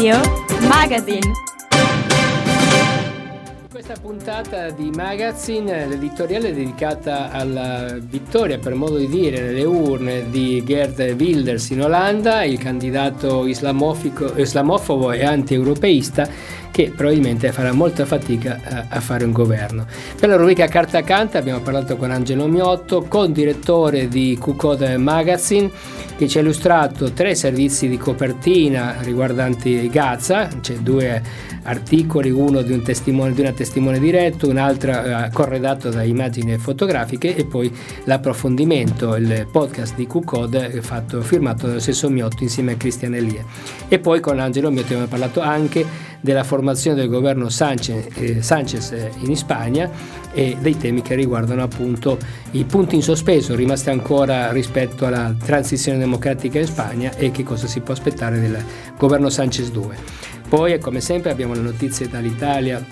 Radio Magazine. Questa puntata di Magazine, l'editoriale dedicata alla vittoria, per modo di dire, nelle urne di Gerd Wilders in Olanda, il candidato islamofobo e anti-europeista che probabilmente farà molta fatica a, a, fare un governo. Per la rubrica Carta Canta abbiamo parlato con Angelo Miotto, con-direttore di Q-Code Magazine, che ci ha illustrato tre servizi di copertina riguardanti Gaza, c'è due articoli, uno di, un testimone, di una testimone diretto, un altro eh, corredato da immagini fotografiche e poi l'approfondimento, il podcast di Q-Code fatto, firmato dallo stesso Miotto insieme a Cristian Elie. E poi con Angelo Miotto abbiamo parlato anche della formazione del governo Sanchez, eh, Sanchez in Spagna e dei temi che riguardano appunto i punti in sospeso rimasti ancora rispetto alla transizione democratica in Spagna e che cosa si può aspettare del governo Sanchez 2. Poi, come sempre, abbiamo le notizie dall'Italia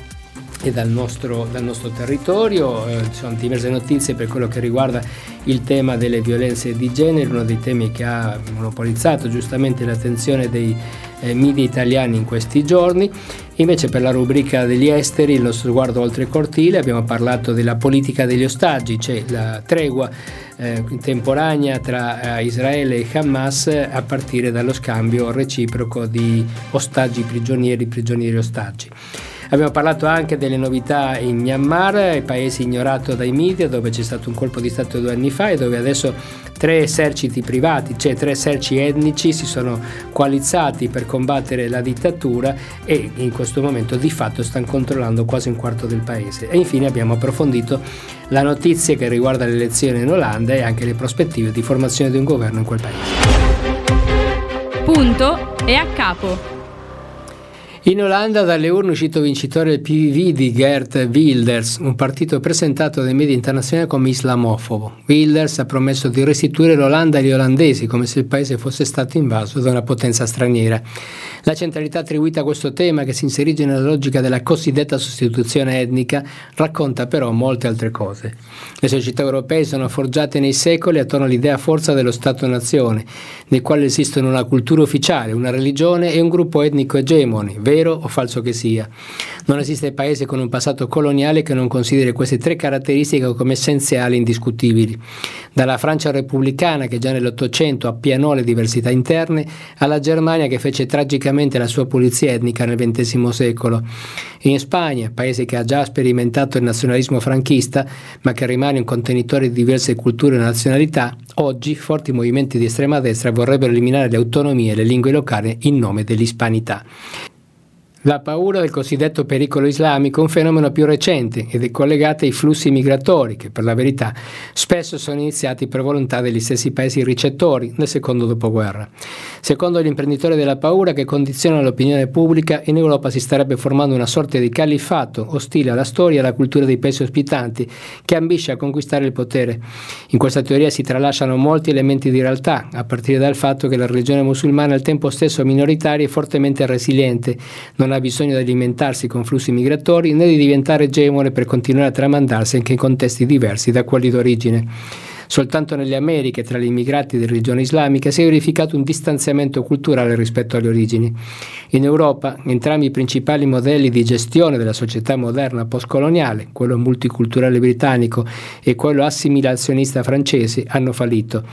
e dal nostro, dal nostro territorio, eh, ci sono diverse notizie per quello che riguarda il tema delle violenze di genere, uno dei temi che ha monopolizzato giustamente l'attenzione dei eh, media italiani in questi giorni. Invece per la rubrica degli esteri, il nostro sguardo oltre il cortile, abbiamo parlato della politica degli ostaggi, cioè la tregua eh, temporanea tra eh, Israele e Hamas a partire dallo scambio reciproco di ostaggi prigionieri, prigionieri ostaggi. Abbiamo parlato anche delle novità in Myanmar, paese ignorato dai media, dove c'è stato un colpo di Stato due anni fa e dove adesso tre eserciti privati, cioè tre eserciti etnici, si sono coalizzati per combattere la dittatura e in questo momento di fatto stanno controllando quasi un quarto del paese. E infine abbiamo approfondito la notizia che riguarda le elezioni in Olanda e anche le prospettive di formazione di un governo in quel paese. Punto e a capo. In Olanda dalle urne è uscito vincitore il PVV di Gert Wilders, un partito presentato dai media internazionali come islamofobo. Wilders ha promesso di restituire l'Olanda agli olandesi come se il paese fosse stato invaso da una potenza straniera. La centralità attribuita a questo tema, che si inserisce nella logica della cosiddetta sostituzione etnica, racconta però molte altre cose. Le società europee sono forgiate nei secoli attorno all'idea forza dello Stato-nazione, nel quale esistono una cultura ufficiale, una religione e un gruppo etnico egemone, vero o falso che sia. Non esiste paese con un passato coloniale che non consideri queste tre caratteristiche come essenziali e indiscutibili. Dalla Francia repubblicana, che già nell'Ottocento appianò le diversità interne, alla Germania che fece tragicamente la sua pulizia etnica nel XX secolo. In Spagna, paese che ha già sperimentato il nazionalismo franchista, ma che rimane un contenitore di diverse culture e nazionalità, oggi forti movimenti di estrema destra vorrebbero eliminare le autonomie e le lingue locali in nome dell'ispanità. La paura del cosiddetto pericolo islamico è un fenomeno più recente ed è collegata ai flussi migratori che, per la verità, spesso sono iniziati per volontà degli stessi paesi ricettori nel secondo dopoguerra. Secondo gli imprenditori della paura che condizionano l'opinione pubblica, in Europa si starebbe formando una sorta di califfato ostile alla storia e alla cultura dei paesi ospitanti che ambisce a conquistare il potere. In questa teoria si tralasciano molti elementi di realtà, a partire dal fatto che la religione musulmana è al tempo stesso minoritaria e fortemente resiliente, non ha ha bisogno di alimentarsi con flussi migratori né di diventare egemone per continuare a tramandarsi anche in contesti diversi da quelli d'origine. Soltanto nelle Americhe, tra gli immigrati di religione islamica, si è verificato un distanziamento culturale rispetto alle origini. In Europa, entrambi i principali modelli di gestione della società moderna postcoloniale, quello multiculturale britannico e quello assimilazionista francese, hanno fallito.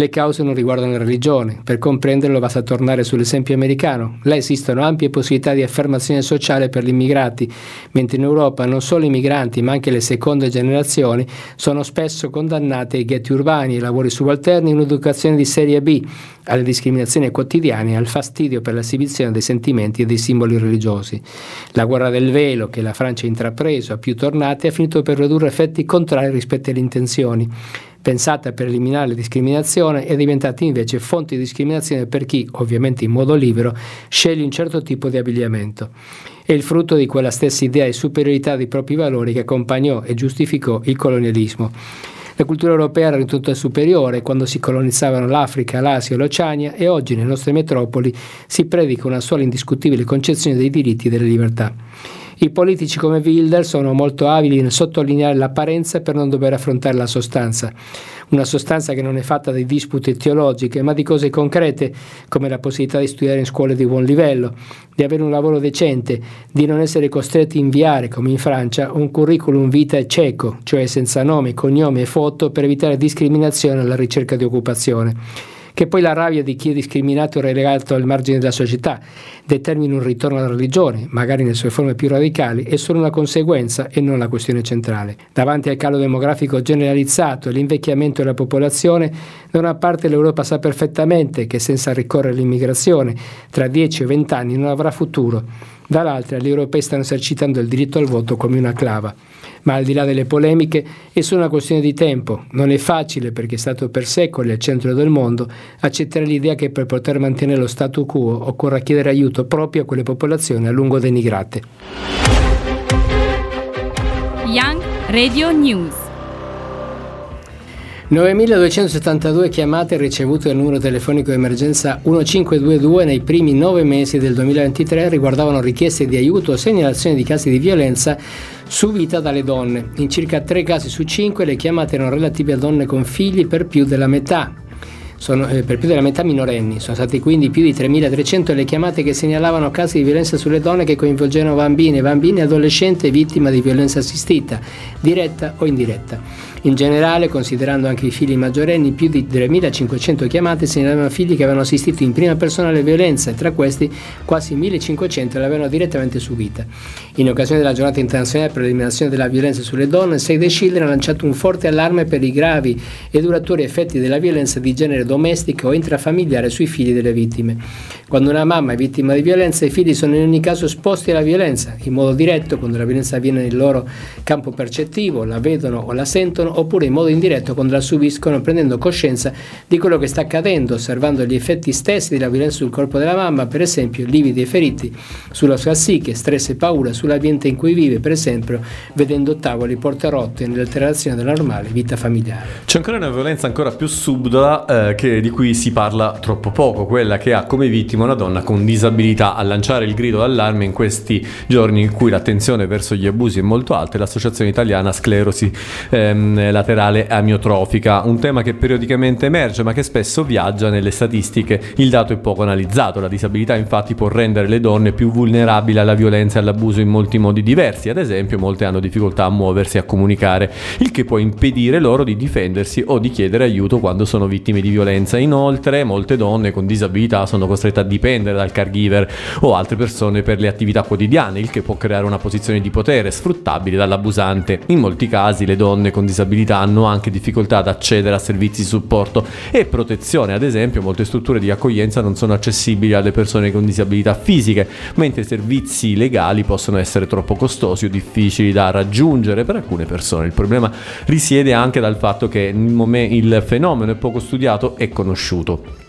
Le cause non riguardano la religione, per comprenderlo basta tornare sull'esempio americano. Là esistono ampie possibilità di affermazione sociale per gli immigrati, mentre in Europa non solo i migranti ma anche le seconde generazioni sono spesso condannate ai ghetti urbani, ai lavori subalterni, un'educazione di serie B, alle discriminazioni quotidiane e al fastidio per l'esibizione dei sentimenti e dei simboli religiosi. La guerra del velo che la Francia ha intrapreso a più tornate ha finito per produrre effetti contrari rispetto alle intenzioni pensata per eliminare la discriminazione, è diventata invece fonte di discriminazione per chi, ovviamente in modo libero, sceglie un certo tipo di abbigliamento. È il frutto di quella stessa idea di superiorità dei propri valori che accompagnò e giustificò il colonialismo. La cultura europea era ritenuta superiore quando si colonizzavano l'Africa, l'Asia e l'Oceania e oggi nelle nostre metropoli si predica una sola indiscutibile concezione dei diritti e delle libertà. I politici come Wilder sono molto abili nel sottolineare l'apparenza per non dover affrontare la sostanza. Una sostanza che non è fatta di dispute teologiche, ma di cose concrete, come la possibilità di studiare in scuole di buon livello, di avere un lavoro decente, di non essere costretti a inviare, come in Francia, un curriculum vitae cieco, cioè senza nome, cognome e foto, per evitare discriminazione alla ricerca di occupazione che poi la rabbia di chi è discriminato e relegato al margine della società determini un ritorno alla religione, magari nelle sue forme più radicali, è solo una conseguenza e non la questione centrale. Davanti al calo demografico generalizzato e all'invecchiamento della popolazione, da una parte l'Europa sa perfettamente che senza ricorrere all'immigrazione, tra 10 o 20 anni non avrà futuro. Dall'altra, gli europei stanno esercitando il diritto al voto come una clava ma al di là delle polemiche è solo una questione di tempo. Non è facile perché è stato per secoli al centro del mondo accettare l'idea che per poter mantenere lo statu quo occorra chiedere aiuto proprio a quelle popolazioni a lungo denigrate. Young Radio News 9.272 chiamate ricevute dal numero telefonico emergenza 1522 nei primi nove mesi del 2023 riguardavano richieste di aiuto o segnalazioni di casi di violenza subita dalle donne. In circa tre casi su cinque le chiamate erano relative a donne con figli per più della metà. Sono, eh, per più della metà minorenni. Sono state quindi più di 3.300 le chiamate che segnalavano casi di violenza sulle donne che coinvolgevano bambine, bambini e adolescenti vittime di violenza assistita, diretta o indiretta. In generale, considerando anche i figli maggiorenni, più di 3.500 chiamate segnalavano figli che avevano assistito in prima persona alle violenze e tra questi quasi 1.500 le avevano direttamente subite. In occasione della giornata internazionale per l'eliminazione della violenza sulle donne, Save the Children ha lanciato un forte allarme per i gravi e duratori effetti della violenza di genere domestica o intrafamiliare sui figli delle vittime. Quando una mamma è vittima di violenza, i figli sono in ogni caso esposti alla violenza, in modo diretto quando la violenza avviene nel loro campo percettivo, la vedono o la sentono, oppure in modo indiretto quando la subiscono prendendo coscienza di quello che sta accadendo, osservando gli effetti stessi della violenza sul corpo della mamma, per esempio lividi e feriti, sulla sua psiche, stress e paura, sull'ambiente in cui vive, per esempio vedendo tavoli porte rotte nell'alterazione della normale vita familiare. C'è ancora una violenza ancora più subdola eh, di cui si parla troppo poco, quella che ha come vittima una donna con disabilità a lanciare il grido d'allarme in questi giorni in cui l'attenzione verso gli abusi è molto alta e l'Associazione Italiana Sclerosi ehm, Laterale Amiotrofica, un tema che periodicamente emerge ma che spesso viaggia nelle statistiche. Il dato è poco analizzato, la disabilità infatti può rendere le donne più vulnerabili alla violenza e all'abuso in molti modi diversi, ad esempio molte hanno difficoltà a muoversi e a comunicare, il che può impedire loro di difendersi o di chiedere aiuto quando sono vittime di violenza. Inoltre molte donne con disabilità sono costrette a dipendere dal caregiver o altre persone per le attività quotidiane, il che può creare una posizione di potere sfruttabile dall'abusante. In molti casi le donne con disabilità hanno anche difficoltà ad accedere a servizi di supporto e protezione, ad esempio molte strutture di accoglienza non sono accessibili alle persone con disabilità fisiche, mentre i servizi legali possono essere troppo costosi o difficili da raggiungere per alcune persone. Il problema risiede anche dal fatto che il fenomeno è poco studiato e conosciuto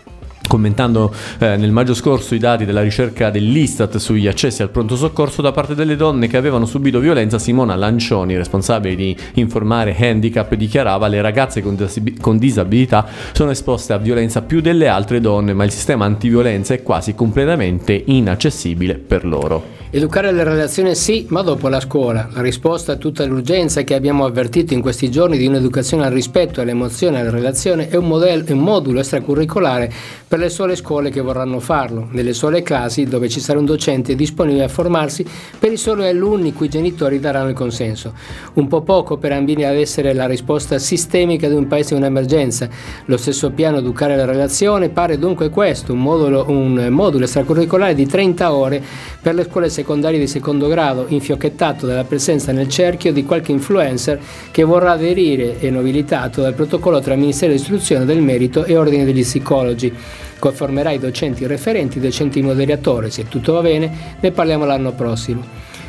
commentando eh, nel maggio scorso i dati della ricerca dell'Istat sugli accessi al pronto soccorso da parte delle donne che avevano subito violenza, Simona Lancioni, responsabile di informare Handicap, dichiarava le ragazze con, dis- con disabilità sono esposte a violenza più delle altre donne, ma il sistema antiviolenza è quasi completamente inaccessibile per loro. Educare alle relazioni sì, ma dopo la scuola. La risposta a tutta l'urgenza che abbiamo avvertito in questi giorni di un'educazione al rispetto, all'emozione alla relazione è un, modello, un modulo extracurricolare per le sole scuole che vorranno farlo, nelle sole classi dove ci sarà un docente disponibile a formarsi per i soli alunni cui i genitori daranno il consenso. Un po' poco per ambire ad essere la risposta sistemica di un paese in un'emergenza. Lo stesso piano educare alla relazione pare dunque questo, un modulo, un modulo extracurricolare di 30 ore per le scuole secondarie di secondo grado, infiocchettato dalla presenza nel cerchio di qualche influencer che vorrà aderire e nobilitato dal protocollo tra Ministero dell'Istruzione del Merito e Ordine degli Psicologi. Conformerà i docenti referenti, i docenti moderatori, se tutto va bene, ne parliamo l'anno prossimo.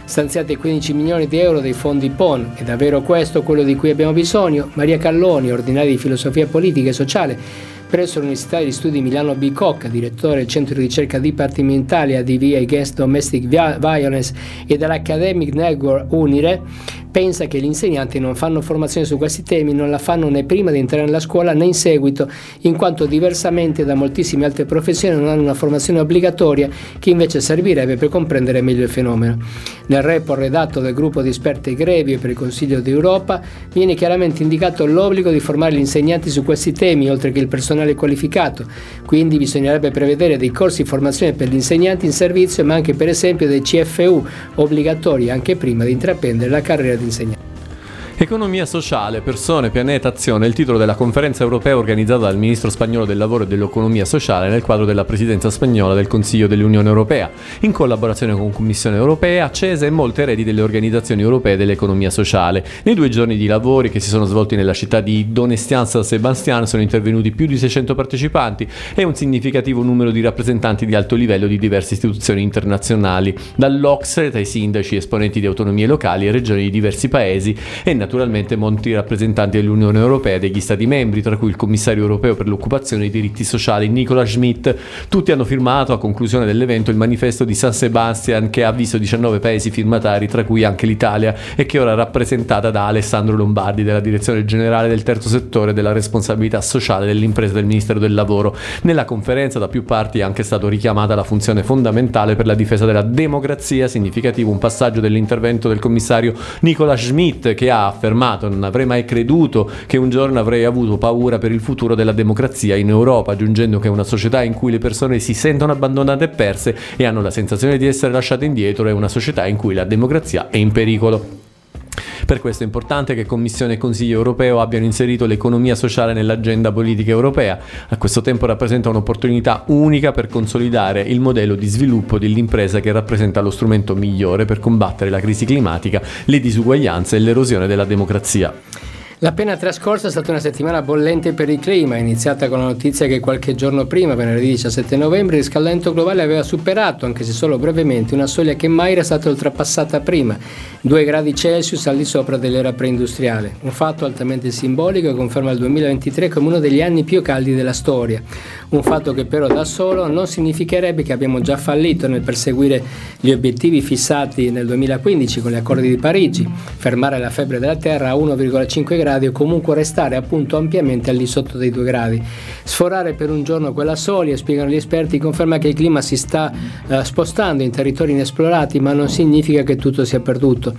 Stanziate 15 milioni di euro dei fondi PON, è davvero questo quello di cui abbiamo bisogno? Maria Calloni, ordinaria di filosofia politica e sociale, presso l'Università di Studi Milano Bicocca, direttore del Centro di Ricerca Dipartimentale ADV Against Domestic Violence e dall'Academic Network Unire, pensa che gli insegnanti non fanno formazione su questi temi, non la fanno né prima di entrare nella scuola né in seguito, in quanto diversamente da moltissime altre professioni non hanno una formazione obbligatoria che invece servirebbe per comprendere meglio il fenomeno. Nel report redatto dal gruppo di esperti Grevio per il Consiglio d'Europa viene chiaramente indicato l'obbligo di formare gli insegnanti su questi temi, oltre che il personale qualificato. Quindi bisognerebbe prevedere dei corsi di formazione per gli insegnanti in servizio, ma anche per esempio dei CFU obbligatori anche prima di intraprendere la carriera di insegnante. Economia sociale, persone, pianeta, azione è il titolo della conferenza europea organizzata dal ministro spagnolo del lavoro e dell'economia sociale nel quadro della presidenza spagnola del Consiglio dell'Unione Europea, in collaborazione con Commissione europea, CESE e molte reti delle organizzazioni europee dell'economia sociale. Nei due giorni di lavori che si sono svolti nella città di Donestian San Sebastián sono intervenuti più di 600 partecipanti e un significativo numero di rappresentanti di alto livello di diverse istituzioni internazionali, dall'Ocse, dai sindaci, esponenti di autonomie locali e regioni di diversi paesi e naturalmente naturalmente molti rappresentanti dell'Unione Europea e degli Stati membri, tra cui il commissario europeo per l'occupazione e i diritti sociali Nicola Schmidt. Tutti hanno firmato a conclusione dell'evento il manifesto di San Sebastian che ha visto 19 paesi firmatari, tra cui anche l'Italia, e che ora è rappresentata da Alessandro Lombardi della Direzione Generale del Terzo Settore della Responsabilità Sociale dell'impresa del Ministero del Lavoro. Nella conferenza da più parti è anche stato richiamata la funzione fondamentale per la difesa della democrazia, significativo un passaggio dell'intervento del commissario Nicola Schmidt che ha affermato non avrei mai creduto che un giorno avrei avuto paura per il futuro della democrazia in Europa, aggiungendo che una società in cui le persone si sentono abbandonate e perse e hanno la sensazione di essere lasciate indietro è una società in cui la democrazia è in pericolo. Per questo è importante che Commissione e Consiglio europeo abbiano inserito l'economia sociale nell'agenda politica europea. A questo tempo rappresenta un'opportunità unica per consolidare il modello di sviluppo dell'impresa che rappresenta lo strumento migliore per combattere la crisi climatica, le disuguaglianze e l'erosione della democrazia. L'appena trascorsa è stata una settimana bollente per il clima, iniziata con la notizia che qualche giorno prima, venerdì 17 novembre, il riscaldamento globale aveva superato, anche se solo brevemente, una soglia che mai era stata oltrepassata prima, 2 gradi Celsius al di sopra dell'era preindustriale. Un fatto altamente simbolico che conferma il 2023 come uno degli anni più caldi della storia. Un fatto che però da solo non significherebbe che abbiamo già fallito nel perseguire gli obiettivi fissati nel 2015 con gli accordi di Parigi, fermare la febbre della Terra a 1,5 gradi gradi o comunque restare appunto ampiamente al di sotto dei 2 gradi. Sforare per un giorno quella soglia, spiegano gli esperti, conferma che il clima si sta eh, spostando in territori inesplorati, ma non significa che tutto sia perduto.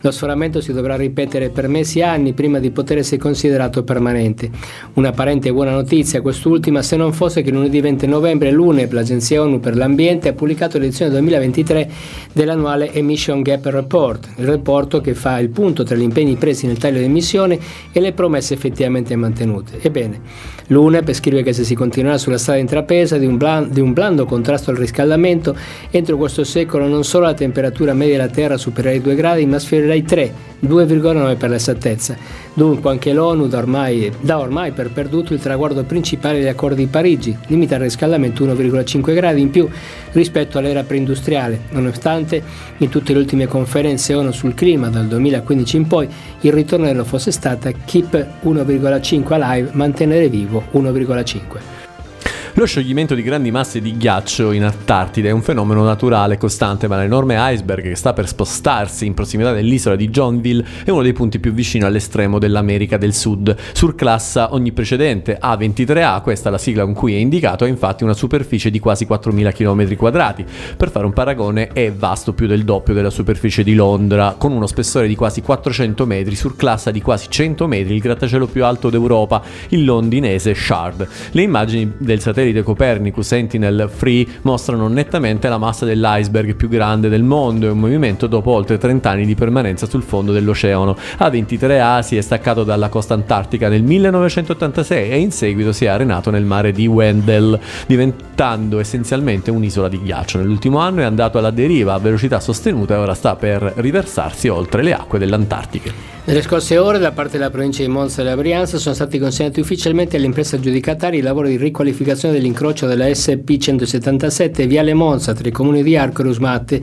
Lo sforamento si dovrà ripetere per mesi e anni prima di poter essere considerato permanente. Un'apparente buona notizia, quest'ultima, se non fosse che lunedì 20 novembre l'UNEP, l'Agenzia ONU per l'Ambiente, ha pubblicato l'edizione 2023 dell'annuale Emission Gap Report, il rapporto che fa il punto tra gli impegni presi nel taglio di emissioni e le promesse effettivamente mantenute. Ebbene, l'UNEP scrive che se si continuerà sulla strada intrapresa di un, blando, di un blando contrasto al riscaldamento, entro questo secolo non solo la temperatura media della Terra supererà i 2 gradi, ma sfiorerà i 3, 2,9 per l'esattezza. Dunque anche l'ONU dà ormai, dà ormai per perduto il traguardo principale degli accordi di Parigi, limitare il riscaldamento 1,5 gradi in più rispetto all'era preindustriale, nonostante in tutte le ultime conferenze ONU sul clima dal 2015 in poi il ritornello fosse stata Keep 1,5 alive, mantenere vivo 1,5. Lo scioglimento di grandi masse di ghiaccio in Antartide è un fenomeno naturale costante, ma l'enorme iceberg che sta per spostarsi in prossimità dell'isola di Johnville è uno dei punti più vicino all'estremo dell'America del Sud. Surclassa ogni precedente A23A, questa è la sigla con cui è indicato, ha infatti una superficie di quasi 4.000 km quadrati. Per fare un paragone è vasto più del doppio della superficie di Londra, con uno spessore di quasi 400 metri, surclassa di quasi 100 metri, il grattacielo più alto d'Europa, il londinese Shard. Le immagini del satellite satellite Copernicus Sentinel-3 mostrano nettamente la massa dell'iceberg più grande del mondo e un movimento dopo oltre 30 anni di permanenza sul fondo dell'oceano. A23A si è staccato dalla costa antartica nel 1986 e in seguito si è arenato nel mare di Wendell, diventando essenzialmente un'isola di ghiaccio. Nell'ultimo anno è andato alla deriva a velocità sostenuta e ora sta per riversarsi oltre le acque dell'Antartiche. Nelle scorse ore, da parte della provincia di Monza e della Brianza, sono stati consegnati ufficialmente all'impresa aggiudicataria i lavori di riqualificazione dell'incrocio della SP 177 Viale Monza tra i comuni di Arcore e Usmate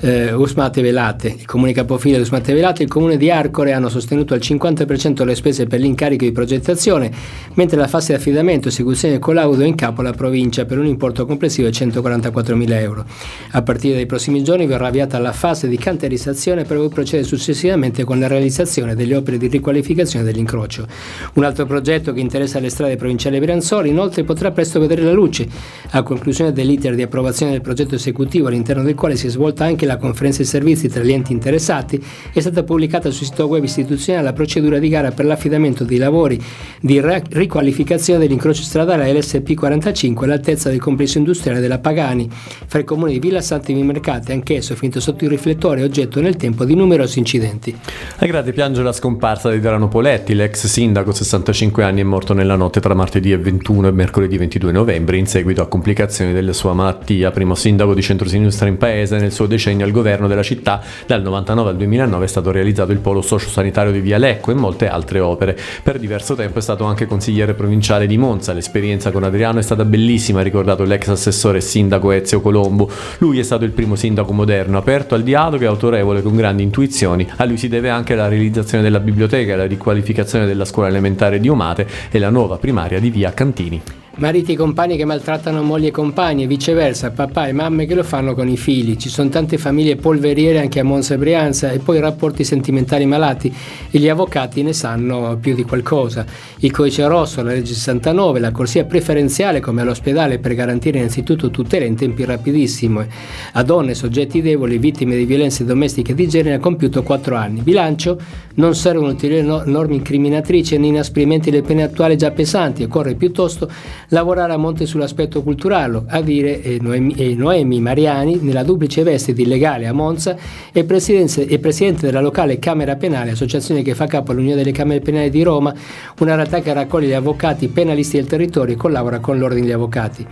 eh, Usmate Velate. Il comune capofila di Usmate Velate e il comune di Arcore hanno sostenuto al 50% le spese per l'incarico di progettazione, mentre la fase di affidamento, esecuzione e collaudo è in capo alla provincia per un importo complessivo di 144.000 euro. A partire dai prossimi giorni verrà avviata la fase di canterizzazione per poi procedere successivamente con la realizzazione delle opere di riqualificazione dell'incrocio. Un altro progetto che interessa le strade provinciali Brianzoli inoltre potrà presto vedere la luce, a conclusione dell'iter di approvazione del progetto esecutivo all'interno del quale si è svolta anche la conferenza di servizi tra gli enti interessati, è stata pubblicata sul sito web istituzionale la procedura di gara per l'affidamento dei lavori di riqualificazione dell'incrocio stradale LSP 45 all'altezza del complesso industriale della Pagani fra i comuni di Villa Santa e Mercate, anch'esso finito sotto i riflettori oggetto nel tempo di numerosi incidenti. A Grade piange la scomparsa di Drano Poletti, l'ex sindaco 65 anni è morto nella notte tra martedì 21 e mercoledì 22 novembre in seguito a complicazioni della sua malattia, primo sindaco di centrosinistra in paese nel suo decennio al governo della città, dal 99 al 2009 è stato realizzato il polo sociosanitario di Via Lecco e molte altre opere. Per diverso tempo è stato anche consigliere provinciale di Monza, l'esperienza con Adriano è stata bellissima, ha ricordato l'ex assessore sindaco Ezio Colombo. Lui è stato il primo sindaco moderno, aperto al dialogo e autorevole con grandi intuizioni. A lui si deve anche la realizzazione della biblioteca, la riqualificazione della scuola elementare di Umate e la nuova primaria di Via Cantini. Mariti e compagni che maltrattano mogli e compagni e viceversa, papà e mamme che lo fanno con i figli. Ci sono tante famiglie polveriere anche a Monza e Brianza e poi rapporti sentimentali malati e gli avvocati ne sanno più di qualcosa. Il codice rosso, la legge 69, la corsia preferenziale come all'ospedale per garantire innanzitutto tutele in tempi rapidissimi a donne, soggetti deboli, vittime di violenze domestiche di genere ha compiuto 4 anni. Bilancio, non servono ulteriori norme incriminatrici né inasprimenti delle pene attuali già pesanti, occorre piuttosto lavorare a monte sull'aspetto culturale, a dire eh, Noemi, eh, Noemi, Mariani nella duplice veste di legale a Monza e, e presidente della locale Camera Penale, associazione che fa capo all'Unione delle Camere Penali di Roma, una realtà che raccoglie gli avvocati penalisti del territorio e collabora con l'Ordine degli Avvocati.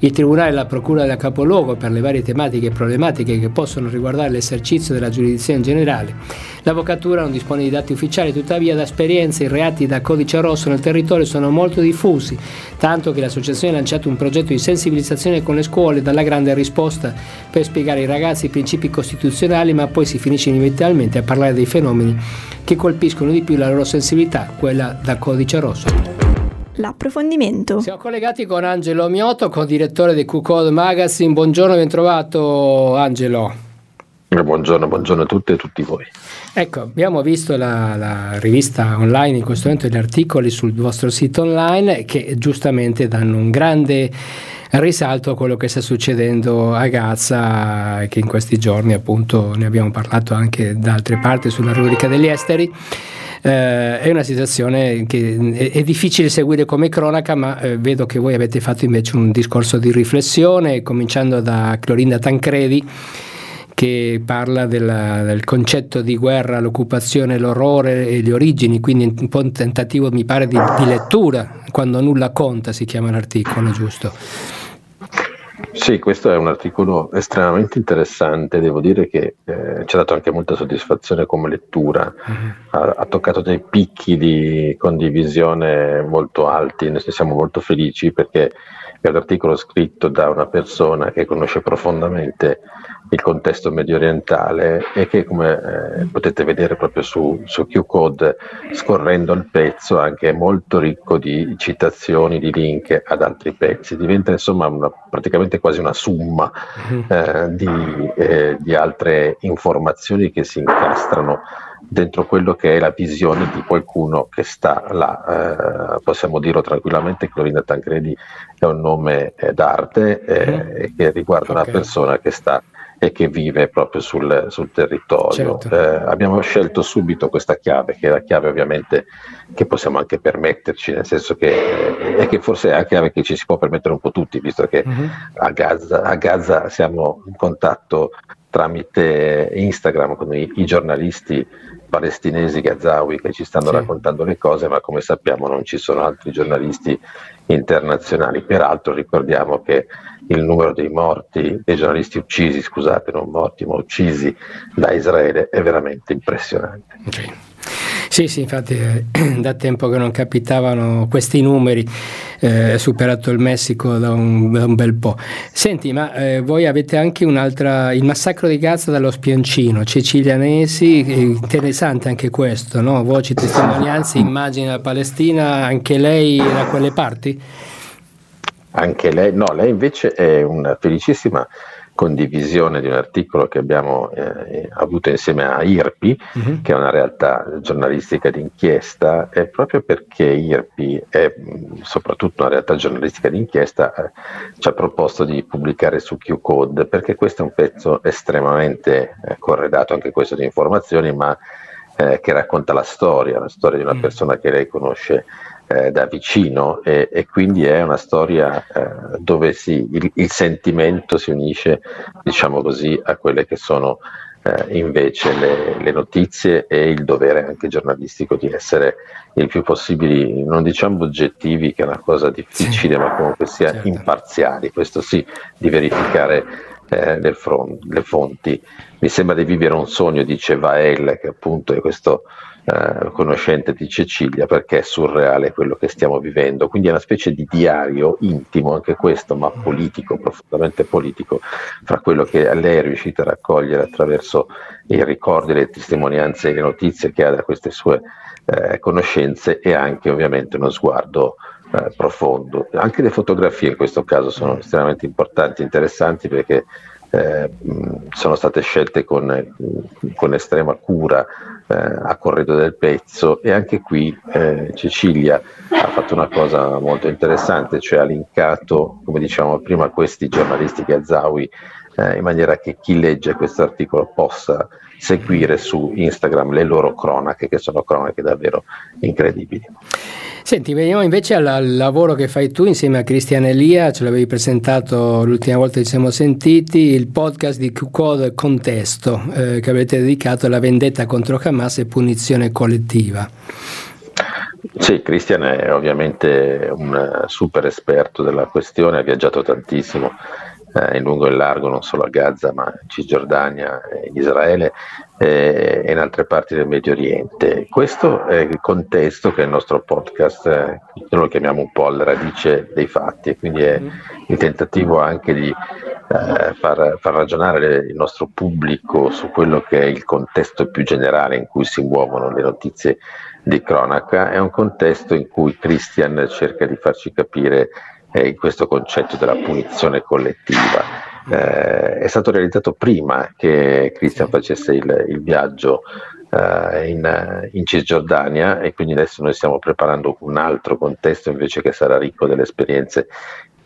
Il Tribunale e la Procura della Capoluogo per le varie tematiche e problematiche che possono riguardare l'esercizio della giurisdizione generale. L'avvocatura non dispone di dati ufficiali, tuttavia da esperienze i reati da codice rosso nel territorio sono molto diffusi, tanto che l'associazione ha lanciato un progetto di sensibilizzazione con le scuole dalla grande risposta per spiegare ai ragazzi i principi costituzionali, ma poi si finisce inevitabilmente a parlare dei fenomeni che colpiscono di più la loro sensibilità, quella da codice rosso. L'approfondimento. Siamo collegati con Angelo Mioto, co-direttore di Q-Code Magazine. Buongiorno, ben trovato Angelo. Buongiorno, buongiorno a tutte e a tutti voi. Ecco, abbiamo visto la, la, rivista online in questo momento, gli articoli sul vostro sito online che giustamente danno un grande risalto a quello che sta succedendo a Gaza, che in questi giorni appunto ne abbiamo parlato anche da altre parti sulla rubrica degli esteri. Eh, è una situazione che è, è, difficile seguire come cronaca, ma eh, vedo che voi avete fatto invece un discorso di riflessione, cominciando da Clorinda Tancredi che parla della, del concetto di guerra, l'occupazione, l'orrore e le origini, quindi un po' un tentativo mi pare di, di lettura, quando nulla conta si chiama l'articolo, giusto? Sì, questo è un articolo estremamente interessante, devo dire che eh, ci ha dato anche molta soddisfazione come lettura, uh-huh. ha, ha, toccato dei picchi di condivisione molto alti, ne siamo molto felici perché è un articolo scritto da una persona che conosce profondamente il contesto medio orientale e che come eh, potete vedere proprio su, su Q-Code scorrendo il pezzo anche molto ricco di citazioni, di link ad altri pezzi, diventa insomma una, praticamente quasi una somma mm-hmm. eh, di, eh, di altre informazioni che si incastrano dentro quello che è la visione di qualcuno che sta là. Eh, possiamo dirlo tranquillamente, Clorinda Tancredi è un nome eh, d'arte eh, mm. che riguarda okay. una persona che sta e che vive proprio sul, sul territorio. Certo. Eh, abbiamo scelto subito questa chiave, che è la chiave ovviamente che possiamo anche permetterci, nel senso che, eh, che forse è la chiave che ci si può permettere un po' tutti, visto che mm-hmm. a, Gaza, a Gaza siamo in contatto tramite Instagram con i, i giornalisti palestinesi gazawi che ci stanno sì. raccontando le cose, ma come sappiamo non ci sono altri giornalisti internazionali. Peraltro ricordiamo che il numero dei morti, dei giornalisti uccisi, scusate, non morti, ma uccisi da Israele è veramente impressionante. Okay. Sì, sì, infatti eh, da tempo che non capitavano questi numeri, eh, superato il Messico da un, da un bel po'. Senti, ma eh, voi avete anche un'altra, il massacro di Gaza dallo Spiancino, Cecilianesi, interessante anche questo, no? voci, testimonianze, immagini della Palestina, anche lei da quelle parti? Anche lei, no, lei invece è una felicissima condivisione di un articolo che abbiamo eh, avuto insieme a IRPI, uh-huh. che è una realtà giornalistica d'inchiesta, e proprio perché IRPI è soprattutto una realtà giornalistica d'inchiesta, eh, ci ha proposto di pubblicare su Q-Code, perché questo è un pezzo estremamente eh, corredato, anche questo di informazioni, ma eh, che racconta la storia, la storia di una mm. persona che lei conosce eh, da vicino e, e, quindi è una storia eh, dove si, il, il, sentimento si unisce, diciamo così, a quelle che sono eh, invece le, le, notizie e il dovere anche giornalistico di essere il più possibile, non diciamo oggettivi, che è una cosa difficile, sì. ma comunque sia certo. imparziali, questo sì, di verificare eh, le, front, le fonti. Mi sembra di vivere un sogno, dice Vael, che appunto è questo eh, conoscente di Cecilia, perché è surreale quello che stiamo vivendo. Quindi è una specie di diario intimo, anche questo, ma politico, profondamente politico, fra quello che lei è riuscita a raccogliere attraverso i ricordi, le testimonianze e le notizie che ha da queste sue eh, conoscenze e anche ovviamente uno sguardo eh, profondo. Anche le fotografie in questo caso sono estremamente importanti, interessanti perché eh, sono state scelte con, con estrema cura eh, a corredo del pezzo e anche qui eh, Cecilia ha fatto una cosa molto interessante, cioè ha linkato, come dicevamo prima, questi giornalisti Gazzawi eh, in maniera che chi legge questo articolo possa seguire su Instagram le loro cronache, che sono cronache davvero incredibili. Senti, veniamo invece al, lavoro che fai tu insieme a Cristian Elia, ce l'avevi presentato l'ultima volta che ci siamo sentiti, il podcast di Q-Code Contesto eh, che avete dedicato alla vendetta contro Hamas e punizione collettiva. Sì, Cristian è ovviamente un super esperto della questione, ha viaggiato tantissimo eh, in lungo e in largo, non solo a Gaza, ma in Cisgiordania, in Israele eh, e in altre parti del Medio Oriente. Questo è il contesto che il nostro podcast, eh, noi lo chiamiamo un po' alla radice dei fatti, e quindi è il tentativo anche di eh, far, far, ragionare il nostro pubblico su quello che è il contesto più generale in cui si muovono le notizie di cronaca. È un contesto in cui Christian cerca di farci capire eh, questo concetto della punizione collettiva. Eh, è stato realizzato prima che Christian facesse il, il viaggio eh, in, in, Cisgiordania e quindi adesso noi stiamo preparando un altro contesto invece che sarà ricco delle esperienze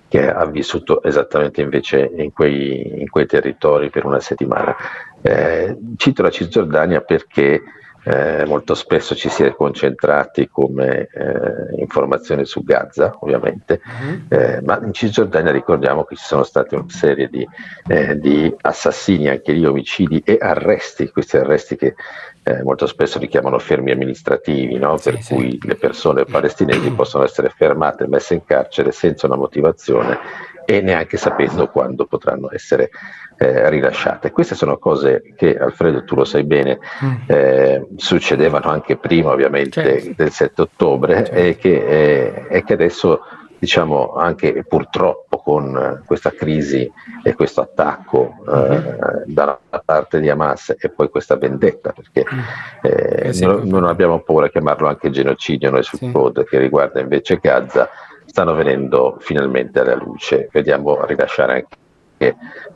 che ha vissuto esattamente invece in quei, in quei territori per una settimana. Eh, cito la Cisgiordania perché eh, molto spesso ci si è concentrati come eh, informazione su Gaza, ovviamente, uh-huh. eh, ma in Cisgiordania ricordiamo che ci sono state una serie di, eh, di assassini, anche lì omicidi e arresti, questi arresti che eh, molto spesso li chiamano fermi amministrativi, no? sì, per sì. cui le persone palestinesi possono essere fermate e messe in carcere senza una motivazione e neanche sapendo quando potranno essere eh, rilasciate. Queste sono cose che Alfredo tu lo sai bene, mm. eh, succedevano anche prima ovviamente certo. del 7 ottobre certo. e, che, eh, e, che, adesso diciamo anche purtroppo con questa crisi e questo attacco mm-hmm. dalla parte di Hamas e poi questa vendetta perché mm. eh, eh, non, non, abbiamo paura a chiamarlo anche genocidio noi sul sì. code che riguarda invece Gaza stanno venendo finalmente alla luce vediamo rilasciare anche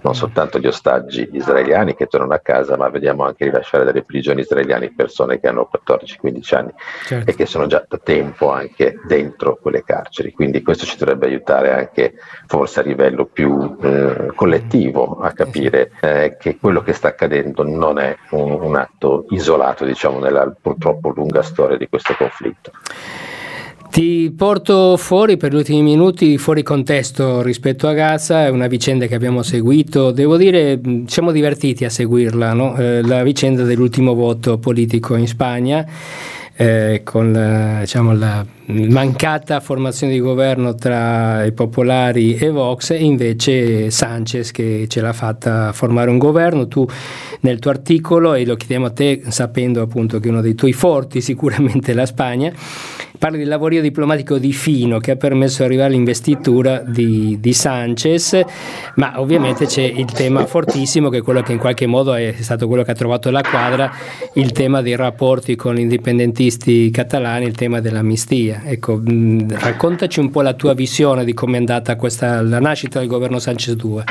non soltanto gli ostaggi israeliani che tornano a casa, ma vediamo anche rilasciare dalle prigioni israeliane persone che hanno 14-15 anni certo. e che sono già da tempo anche dentro quelle carceri. Quindi questo ci dovrebbe aiutare anche forse a livello più eh, collettivo a capire eh, che quello che sta accadendo non è un, un atto isolato, diciamo, nella purtroppo lunga storia di questo conflitto. Ti porto fuori per gli ultimi minuti, fuori contesto rispetto a Gaza, è una vicenda che abbiamo seguito, devo dire siamo divertiti a seguirla, no? eh, la vicenda dell'ultimo voto politico in Spagna, eh, con la, diciamo, la mancata formazione di governo tra i popolari e Vox e invece Sanchez che ce l'ha fatta formare un governo. Tu nel tuo articolo, e lo chiediamo a te sapendo appunto che uno dei tuoi forti sicuramente è la Spagna, parli del lavorio diplomatico di Fino che ha permesso di arrivare all'investitura di, di, Sanchez, ma ovviamente c'è il tema fortissimo che è quello che in qualche modo è stato quello che ha trovato la quadra, il tema dei rapporti con gli indipendentisti catalani, il tema dell'amnistia. Ecco, mh, raccontaci un po' la tua visione di come è andata questa, la nascita del governo Sanchez 2.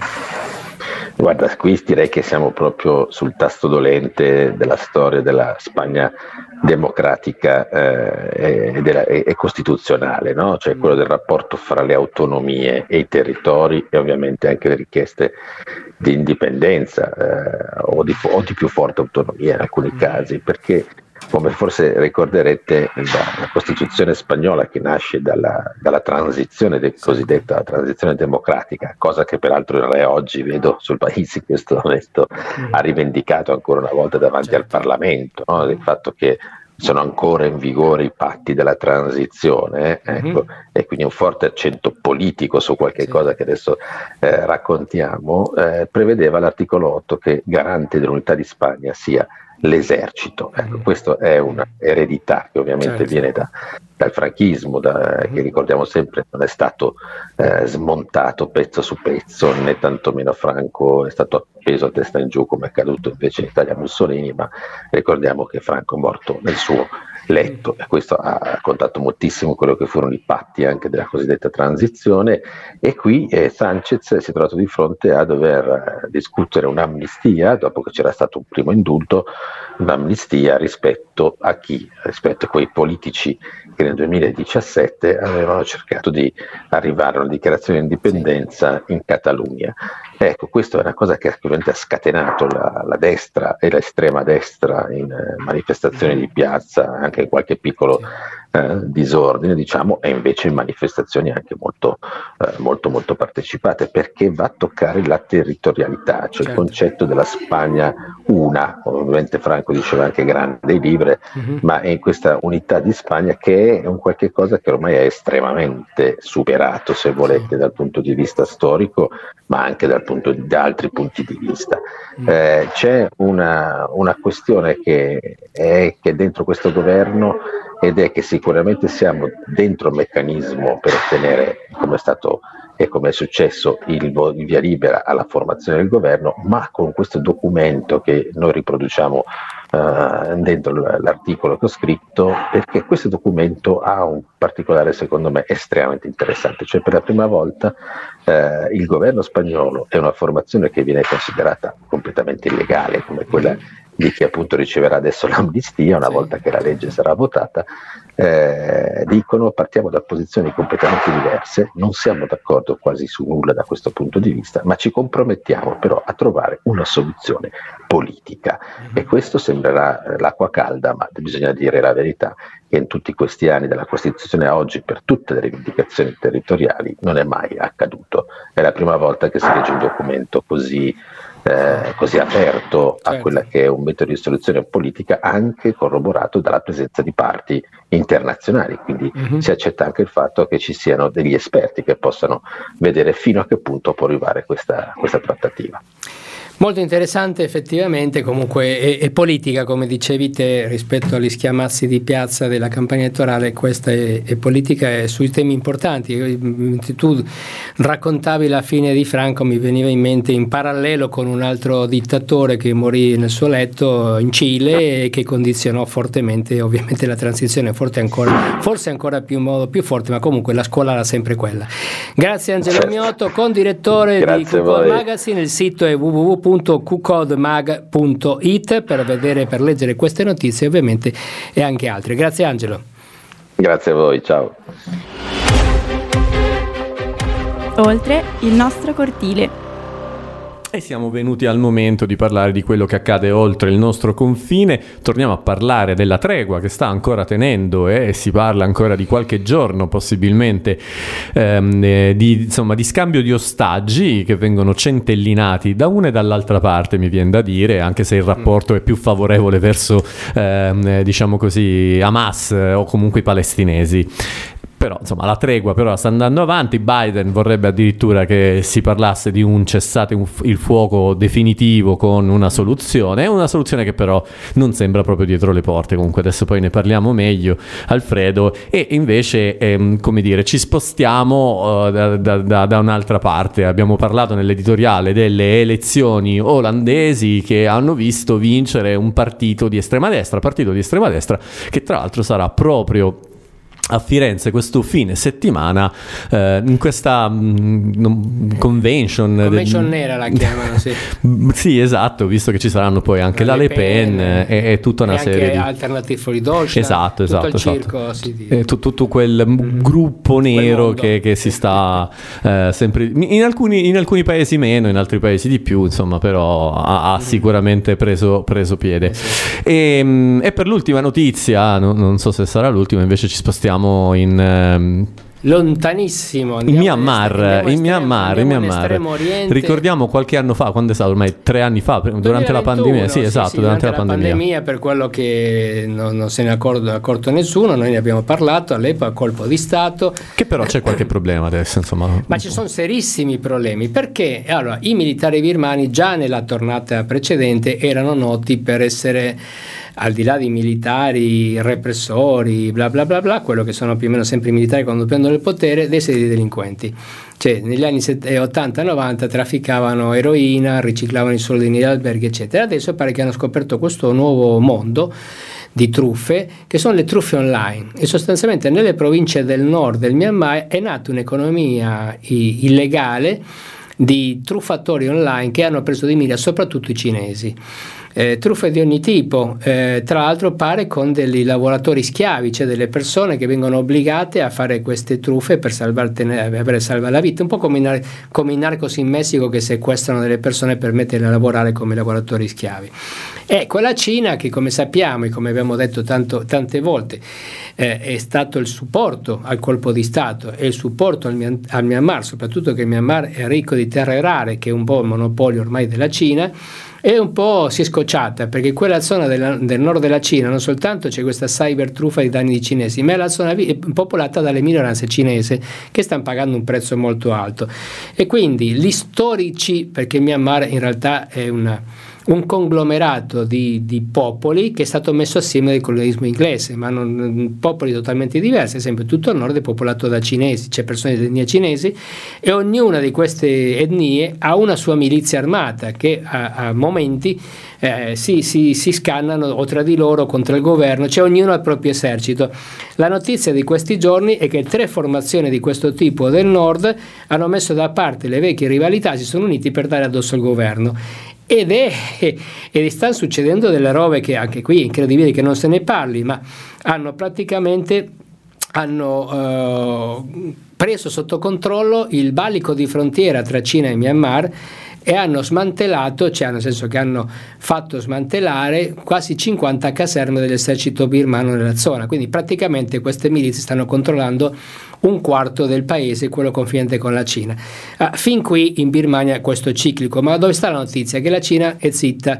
Guarda, qui direi che siamo proprio sul tasto dolente della storia della Spagna democratica eh, e, della, e, e, costituzionale, no? cioè quello del rapporto fra le autonomie e i territori e ovviamente anche le richieste di indipendenza eh, o, di, o, di, più forte autonomia in alcuni mm. casi, perché come forse ricorderete, la Costituzione spagnola che nasce dalla, dalla transizione de, cosiddetta transizione democratica, cosa che peraltro re oggi vedo sul paese in questo momento ha rivendicato ancora una volta davanti certo. al Parlamento, no? il fatto che sono ancora in vigore i patti della transizione eh, ecco, mm-hmm. e quindi un forte accento politico su qualche sì. cosa che adesso eh, raccontiamo, eh, prevedeva l'articolo 8 che garante dell'unità di Spagna sia l'esercito. Ecco, questa è un'eredità che ovviamente certo. viene da, dal franchismo, da, che mm. ricordiamo sempre non è stato eh, smontato pezzo su pezzo, né tantomeno Franco è stato appeso a testa in giù come è accaduto invece in Italia Mussolini, ma ricordiamo che Franco è morto nel suo letto. E questo ha raccontato moltissimo quello che furono i patti anche della cosiddetta transizione. E qui eh, Sanchez si è trovato di fronte a dover eh, discutere un'amnistia dopo che c'era stato un primo indulto, un'amnistia rispetto a chi? Rispetto a quei politici che nel 2017 avevano cercato di arrivare a una dichiarazione di indipendenza in Catalogna. Ecco, questa è una cosa che ha scatenato la, la destra e l'estrema destra in eh, manifestazioni di piazza, anche in qualche piccolo eh, disordine, diciamo, e invece in manifestazioni anche molto, eh, molto, molto partecipate, perché va a toccare la territorialità, cioè certo. il concetto della Spagna una, ovviamente Franco diceva anche grande e libre, uh-huh. ma è in questa unità di Spagna che è un qualche cosa che ormai è estremamente superato, se volete, dal punto di vista storico, ma anche dal punto di, da altri punti di vista. Uh-huh. Eh, c'è una, una questione che è che dentro questo governo ed è che sicuramente siamo dentro il meccanismo per ottenere, come è stato e come è successo il, via libera alla formazione del governo, ma con questo documento che noi riproduciamo uh, dentro l'articolo che ho scritto, perché questo documento ha un particolare, secondo me, estremamente interessante, cioè per la prima volta uh, il governo spagnolo è una formazione che viene considerata completamente illegale, come quella di chi appunto riceverà adesso l'amnistia una volta che la legge sarà votata, eh, dicono partiamo da posizioni completamente diverse, non siamo d'accordo quasi su nulla da questo punto di vista, ma ci compromettiamo però a trovare una soluzione politica e mhm. questo sembrerà eh, l'acqua calda, ma bisogna dire la verità che in tutti questi anni dalla Costituzione a oggi per tutte le rivendicazioni territoriali non è mai accaduto. È la prima volta che si legge un documento così eh, così aperto certo. a quella che è un metodo di soluzione politica anche corroborato dalla presenza di parti internazionali, quindi uh-huh. si accetta anche il fatto che ci siano degli esperti che possano vedere fino a che punto può arrivare questa, questa trattativa. Molto interessante effettivamente, comunque è, è, politica come dicevi te rispetto agli schiamazzi di piazza della campagna elettorale, questa è, è politica e sui temi importanti. Tu raccontavi la fine di Franco, mi veniva in mente in parallelo con un altro dittatore che morì nel suo letto in Cile e che condizionò fortemente ovviamente la transizione, forse ancora, forse ancora più in modo più forte, ma comunque la scuola era sempre quella. Grazie Angelo Miotto, con direttore Grazie di Google Magazine, il sito è www www.qcodemag.it per vedere, per leggere queste notizie ovviamente e anche altre. Grazie Angelo. Grazie a voi, ciao. Oltre il nostro cortile. E siamo venuti al momento di parlare di quello che accade oltre il nostro confine. Torniamo a parlare della tregua che sta ancora tenendo e si parla ancora di qualche giorno possibilmente ehm, eh, di, insomma, di scambio di ostaggi che vengono centellinati da una e dall'altra parte, mi viene da dire, anche se il rapporto è più favorevole verso, ehm, eh, diciamo così, Hamas eh, o comunque i palestinesi però insomma la tregua però sta andando avanti. Biden vorrebbe addirittura che si parlasse di un cessate il fuoco definitivo con una soluzione. Una soluzione che però non sembra proprio dietro le porte. Comunque adesso poi ne parliamo meglio Alfredo. E invece ehm, come dire ci spostiamo da, da, da, da un'altra parte. Abbiamo parlato nell'editoriale delle elezioni olandesi che hanno visto vincere un partito di estrema destra partito di estrema destra che tra l'altro sarà proprio a Firenze questo fine settimana eh, in questa mh, mm, convention convention del... nera la chiamano sì. sì esatto visto che ci saranno poi anche la, Le Pen, Pen e, e, tutta una serie di Alternative for Deutschland esatto esatto, tutto, esatto. Circo, sì, di... tutto, tutto, quel mm. gruppo nero che, che, si sta eh, sempre in alcuni, in alcuni, paesi meno in altri paesi di più insomma però ha, ha mm. sicuramente preso, preso piede eh, sì. e, mm, e, per l'ultima notizia no, non so se sarà l'ultima invece ci spostiamo siamo in... Ehm, lontanissimo. In Myanmar, in Myanmar, in Myanmar. Ricordiamo qualche anno fa, quando è stato ormai tre anni fa, durante 2021, la pandemia. Sì, esatto, sì, durante, durante, la, pandemia. pandemia. Per quello che non, non se ne è accorto, accorto, nessuno, noi ne abbiamo parlato all'epoca, colpo di Stato. Che però c'è qualche problema adesso, insomma. Ma ci sono serissimi problemi perché allora, i militari birmani già nella tornata precedente erano noti per essere al di là di militari, repressori, bla bla bla bla, quello che sono più o meno sempre i militari quando prendono il potere, dei seri delinquenti. Cioè, negli anni 80-90 trafficavano eroina, riciclavano i soldi negli alberghi, eccetera. Adesso pare che hanno scoperto questo nuovo mondo di truffe, che sono le truffe online. E sostanzialmente nelle province del nord del Myanmar è nata un'economia illegale di truffatori online che hanno preso di mira soprattutto i cinesi eh, truffe di ogni tipo, eh, tra l'altro pare con dei lavoratori schiavi, cioè delle persone che vengono obbligate a fare queste truffe per salvare la vita, un po' come, in, come i narcos in Messico che sequestrano delle persone per metterle a lavorare come lavoratori schiavi. E quella Cina che come sappiamo e come abbiamo detto tanto, tante volte eh, è stato il supporto al colpo di Stato e il supporto al, al Myanmar, soprattutto che il Myanmar è ricco di terre rare, che è un po' il monopolio ormai della Cina, e un po' si è scocciata perché quella zona della, del nord della Cina non soltanto c'è questa cyber truffa di danni di cinesi, ma è la zona popolata dalle minoranze cinesi che stanno pagando un prezzo molto alto. E quindi gli storici, perché Myanmar in realtà è una un conglomerato di, di, popoli che è stato messo assieme dal colonialismo inglese, ma non, popoli totalmente diversi, ad esempio tutto il nord è popolato da cinesi, c'è persone di etnia cinesi e ognuna di queste etnie ha una sua milizia armata che a, a momenti eh, si, si, si, scannano o tra di loro contro il governo, cioè ognuno ha il proprio esercito. La notizia di questi giorni è che tre formazioni di questo tipo del nord hanno messo da parte le vecchie rivalità, si sono uniti per dare addosso al governo ed, è, ed stanno succedendo delle robe che anche qui è incredibile che non se ne parli, ma hanno praticamente hanno uh, preso sotto controllo il valico di frontiera tra Cina e Myanmar e hanno smantellato, cioè nel senso che hanno fatto smantellare quasi 50 caserme dell'esercito birmano nella zona, quindi praticamente queste milizie stanno controllando un quarto del paese, quello confinante con la Cina. Ah, fin qui in Birmania questo ciclico, ma dove sta la notizia? Che la Cina è zitta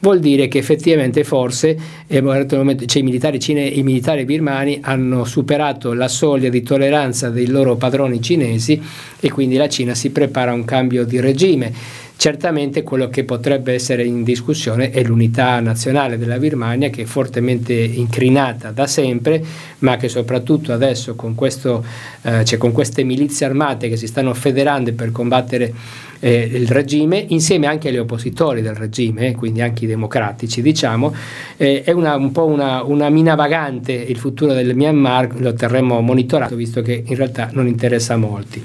vuol dire che effettivamente forse eh, cioè, i, militari cine, i militari birmani hanno superato la soglia di tolleranza dei loro padroni cinesi e quindi la Cina si prepara a un cambio di regime. Certamente quello che potrebbe essere in discussione è l'unità nazionale della Birmania che è fortemente incrinata da sempre, ma che soprattutto adesso con, questo, eh, cioè con queste milizie armate che si stanno federando per combattere eh, il regime, insieme anche agli oppositori del regime, eh, quindi anche i democratici, diciamo, eh, è una, un po' una, una, mina vagante il futuro del Myanmar, lo terremo monitorato visto che in realtà non interessa a molti.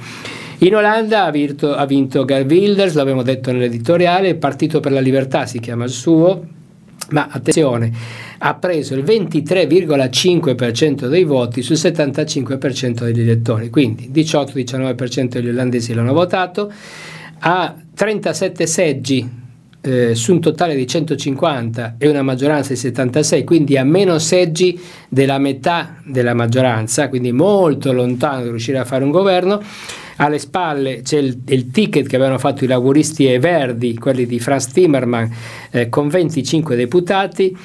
In Olanda ha, virto, ha vinto Gerd Wilders, l'abbiamo detto nell'editoriale, il Partito per la Libertà si chiama il suo, ma attenzione, ha preso il 23,5% dei voti sul 75% degli elettori, quindi 18-19% degli olandesi l'hanno votato, ha 37 seggi eh, su un totale di 150 e una maggioranza di 76, quindi ha meno seggi della metà della maggioranza, quindi molto lontano da riuscire a fare un governo. Alle spalle c'è il, il ticket che avevano fatto i laburisti e verdi, quelli di Franz Timmerman, eh, con 25 deputati.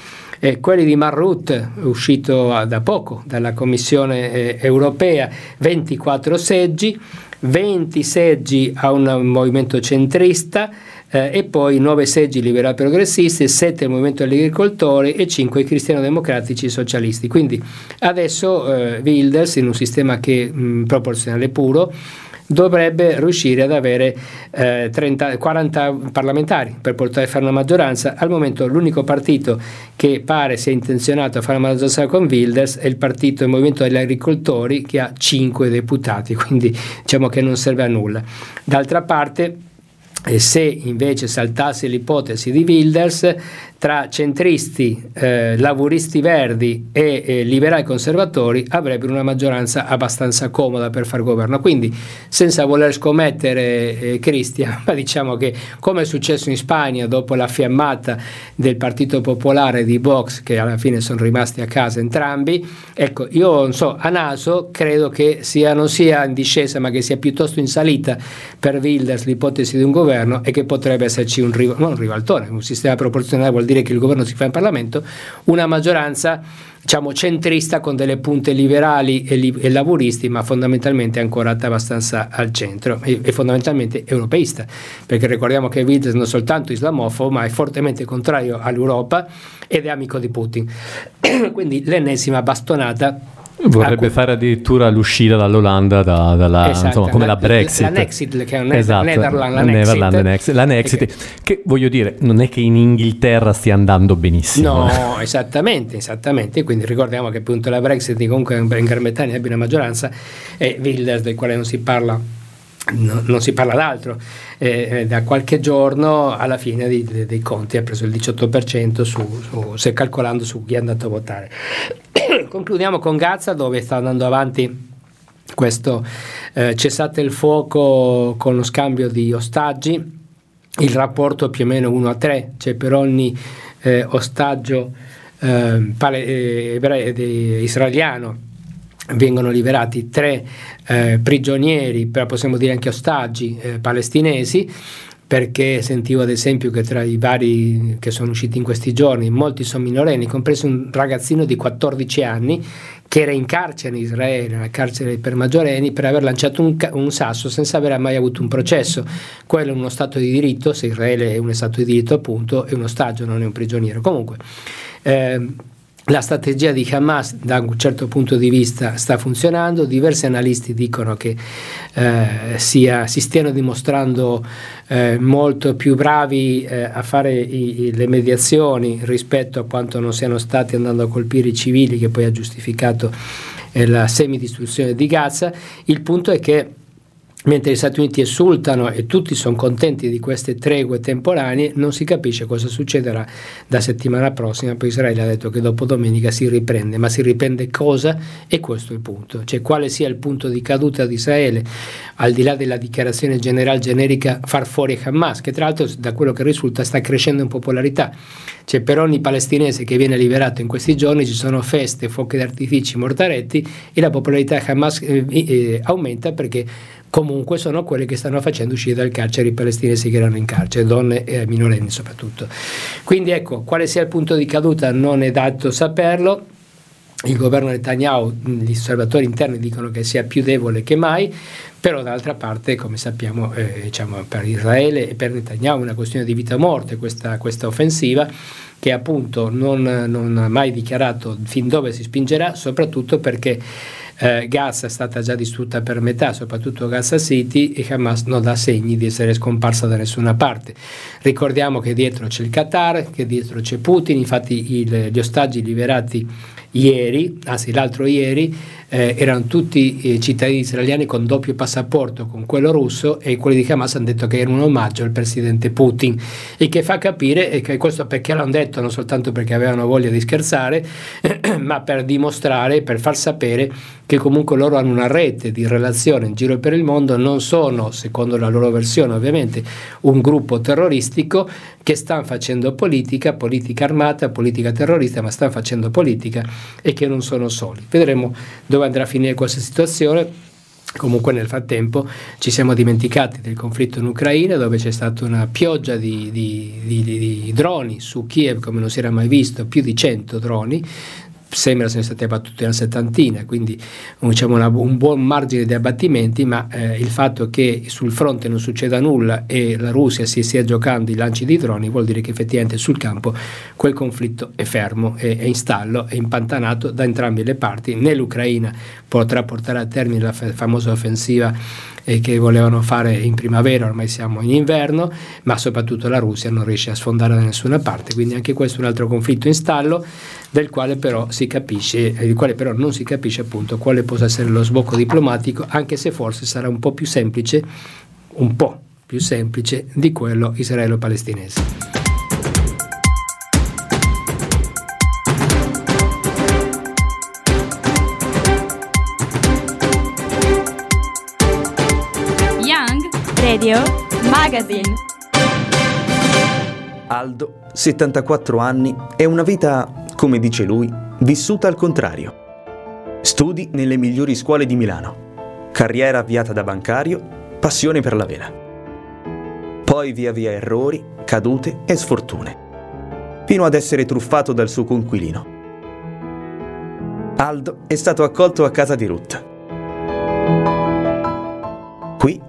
Eh, quelli di Marrut, uscito da poco dalla Commissione eh, europea, 24 seggi, 20 seggi a un movimento centrista, eh, e poi 9 seggi liberal progressisti, 7 il movimento degli agricoltori e 5 cristiano-democratici socialisti. Quindi adesso eh, Wilders, in un sistema che mh, proporzionale puro, dovrebbe riuscire ad avere eh, 30, 40 parlamentari per portare a fare una maggioranza. Al momento l'unico partito che pare sia intenzionato a fare una maggioranza con Wilders è il partito il Movimento degli Agricoltori che ha 5 deputati, quindi diciamo che non serve a nulla. D'altra parte e se invece saltasse l'ipotesi di Wilders, tra centristi, eh, lavoristi verdi e eh, liberali conservatori avrebbero una maggioranza abbastanza comoda per far governo. Quindi, senza voler scommettere, eh, Cristian, ma diciamo che come è successo in Spagna dopo la fiammata del Partito Popolare di Vox, che alla fine sono rimasti a casa entrambi, ecco, io non so, a naso credo che sia, non sia in discesa, ma che sia piuttosto in salita per Wilders l'ipotesi di un governo e che potrebbe esserci un, non un rivaltone, un sistema proporzionale vuol dire dire che il governo si fa in Parlamento, una maggioranza diciamo, centrista con delle punte liberali e, li- e, lavoristi, ma fondamentalmente ancorata abbastanza al centro e, e fondamentalmente europeista, perché ricordiamo che Wilders non è soltanto islamofobo, ma è fortemente contrario all'Europa ed è amico di Putin. Quindi l'ennesima bastonata Vorrebbe ecco. fare addirittura l'uscita dall'Olanda da, dalla, esatto, insomma, come la, la Brexit. La Nexit, che è un esatto, Netherland, la Neverland Nexit. La Nexit, che, che voglio dire, non è che in Inghilterra stia andando benissimo. No, esattamente, esattamente. Quindi ricordiamo che appunto la Brexit comunque in Gran Bretagna ebbe una maggioranza e Wilders, del quale non si parla No, non si parla d'altro. Eh, da qualche giorno alla fine dei, dei, dei conti ha preso il 18% su, su, se calcolando su chi è andato a votare. Concludiamo con Gaza dove sta andando avanti questo eh, cessate il fuoco con lo scambio di ostaggi. Il rapporto è più o meno 1 a 3, cioè per ogni eh, ostaggio eh, pale, israeliano vengono liberati tre eh, prigionieri, però possiamo dire anche ostaggi eh, palestinesi, perché sentivo ad esempio che tra i vari che sono usciti in questi giorni, molti sono minorenni, compreso un ragazzino di 14 anni che era in carcere in Israele, nella carcere per maggiorenni, per aver lanciato un, un, sasso senza aver mai avuto un processo. Quello è uno Stato di diritto, se Israele è uno Stato di diritto appunto, è uno ostaggio, non è un prigioniero. Comunque, eh, la strategia di Hamas da un certo punto di vista sta funzionando, diversi analisti dicono che eh, sia, si stiano dimostrando eh, molto più bravi eh, a fare i, i, le mediazioni rispetto a quanto non siano stati andando a colpire i civili che poi ha giustificato eh, la semidistruzione di Gaza. Il punto è che mentre gli Stati Uniti esultano e tutti sono contenti di queste tregue temporanee, non si capisce cosa succederà da settimana prossima. Poi Israele ha detto che dopo domenica si riprende, ma si riprende cosa? E questo è il punto, cioè quale sia il punto di caduta di Israele, al di là della dichiarazione generale generica far fuori Hamas, che tra l'altro da quello che risulta sta crescendo in popolarità. Cioè per ogni palestinese che viene liberato in questi giorni ci sono feste, fuochi d'artifici, mortaretti e la popolarità Hamas eh, eh, aumenta perché comunque sono quelle che stanno facendo uscire dal carcere i palestinesi che erano in carcere, donne e minorenni soprattutto. Quindi ecco, quale sia il punto di caduta non è dato saperlo. Il governo Netanyahu, gli osservatori interni dicono che sia più debole che mai, però d'altra parte, come sappiamo, eh, diciamo, per Israele e per Netanyahu è una questione di vita o morte questa, questa offensiva che appunto non, non ha mai dichiarato fin dove si spingerà, soprattutto perché eh, Gaza è stata già distrutta per metà, soprattutto Gaza City, e Hamas non dà segni di essere scomparsa da nessuna parte. Ricordiamo che dietro c'è il Qatar, che dietro c'è Putin, infatti il, gli ostaggi liberati ieri, anzi l'altro ieri, eh, erano tutti eh, cittadini israeliani con doppio passaporto, con quello russo, e quelli di Hamas hanno detto che era un omaggio al presidente Putin, e che fa capire che questo perché l'hanno detto, non soltanto perché avevano voglia di scherzare, ma per dimostrare, per far sapere che comunque loro hanno una rete di relazioni in giro per il mondo, non sono, secondo la loro versione ovviamente, un gruppo terroristico che stanno facendo politica, politica armata, politica terrorista, ma stanno facendo politica e che non sono soli. Vedremo dove andrà a finire questa situazione. Comunque nel frattempo ci siamo dimenticati del conflitto in Ucraina dove c'è stata una pioggia di, di, di, di droni su Kiev come non si era mai visto, più di 100 droni, sembra siano state abbattute una settantina, quindi diciamo una, un buon margine di abbattimenti, ma eh, il fatto che sul fronte non succeda nulla e la Russia si stia giocando i lanci di droni vuol dire che effettivamente sul campo quel conflitto è fermo, è, è in stallo, è impantanato da entrambe le parti, né l'Ucraina potrà portare a termine la f- famosa offensiva eh, che volevano fare in primavera, ormai siamo in inverno, ma soprattutto la Russia non riesce a sfondare da nessuna parte, quindi anche questo è un altro conflitto in stallo del quale però si capisce, del quale però non si capisce appunto quale possa essere lo sbocco diplomatico, anche se forse sarà un po' più semplice, un po' più semplice di quello israelo-palestinese. Radio Magazine. Aldo, 74 anni, è una vita, come dice lui, vissuta al contrario. Studi nelle migliori scuole di Milano. Carriera avviata da bancario, passione per la vela. Poi via via errori, cadute e sfortune. Fino ad essere truffato dal suo conquilino. Aldo è stato accolto a casa di Ruth. Qui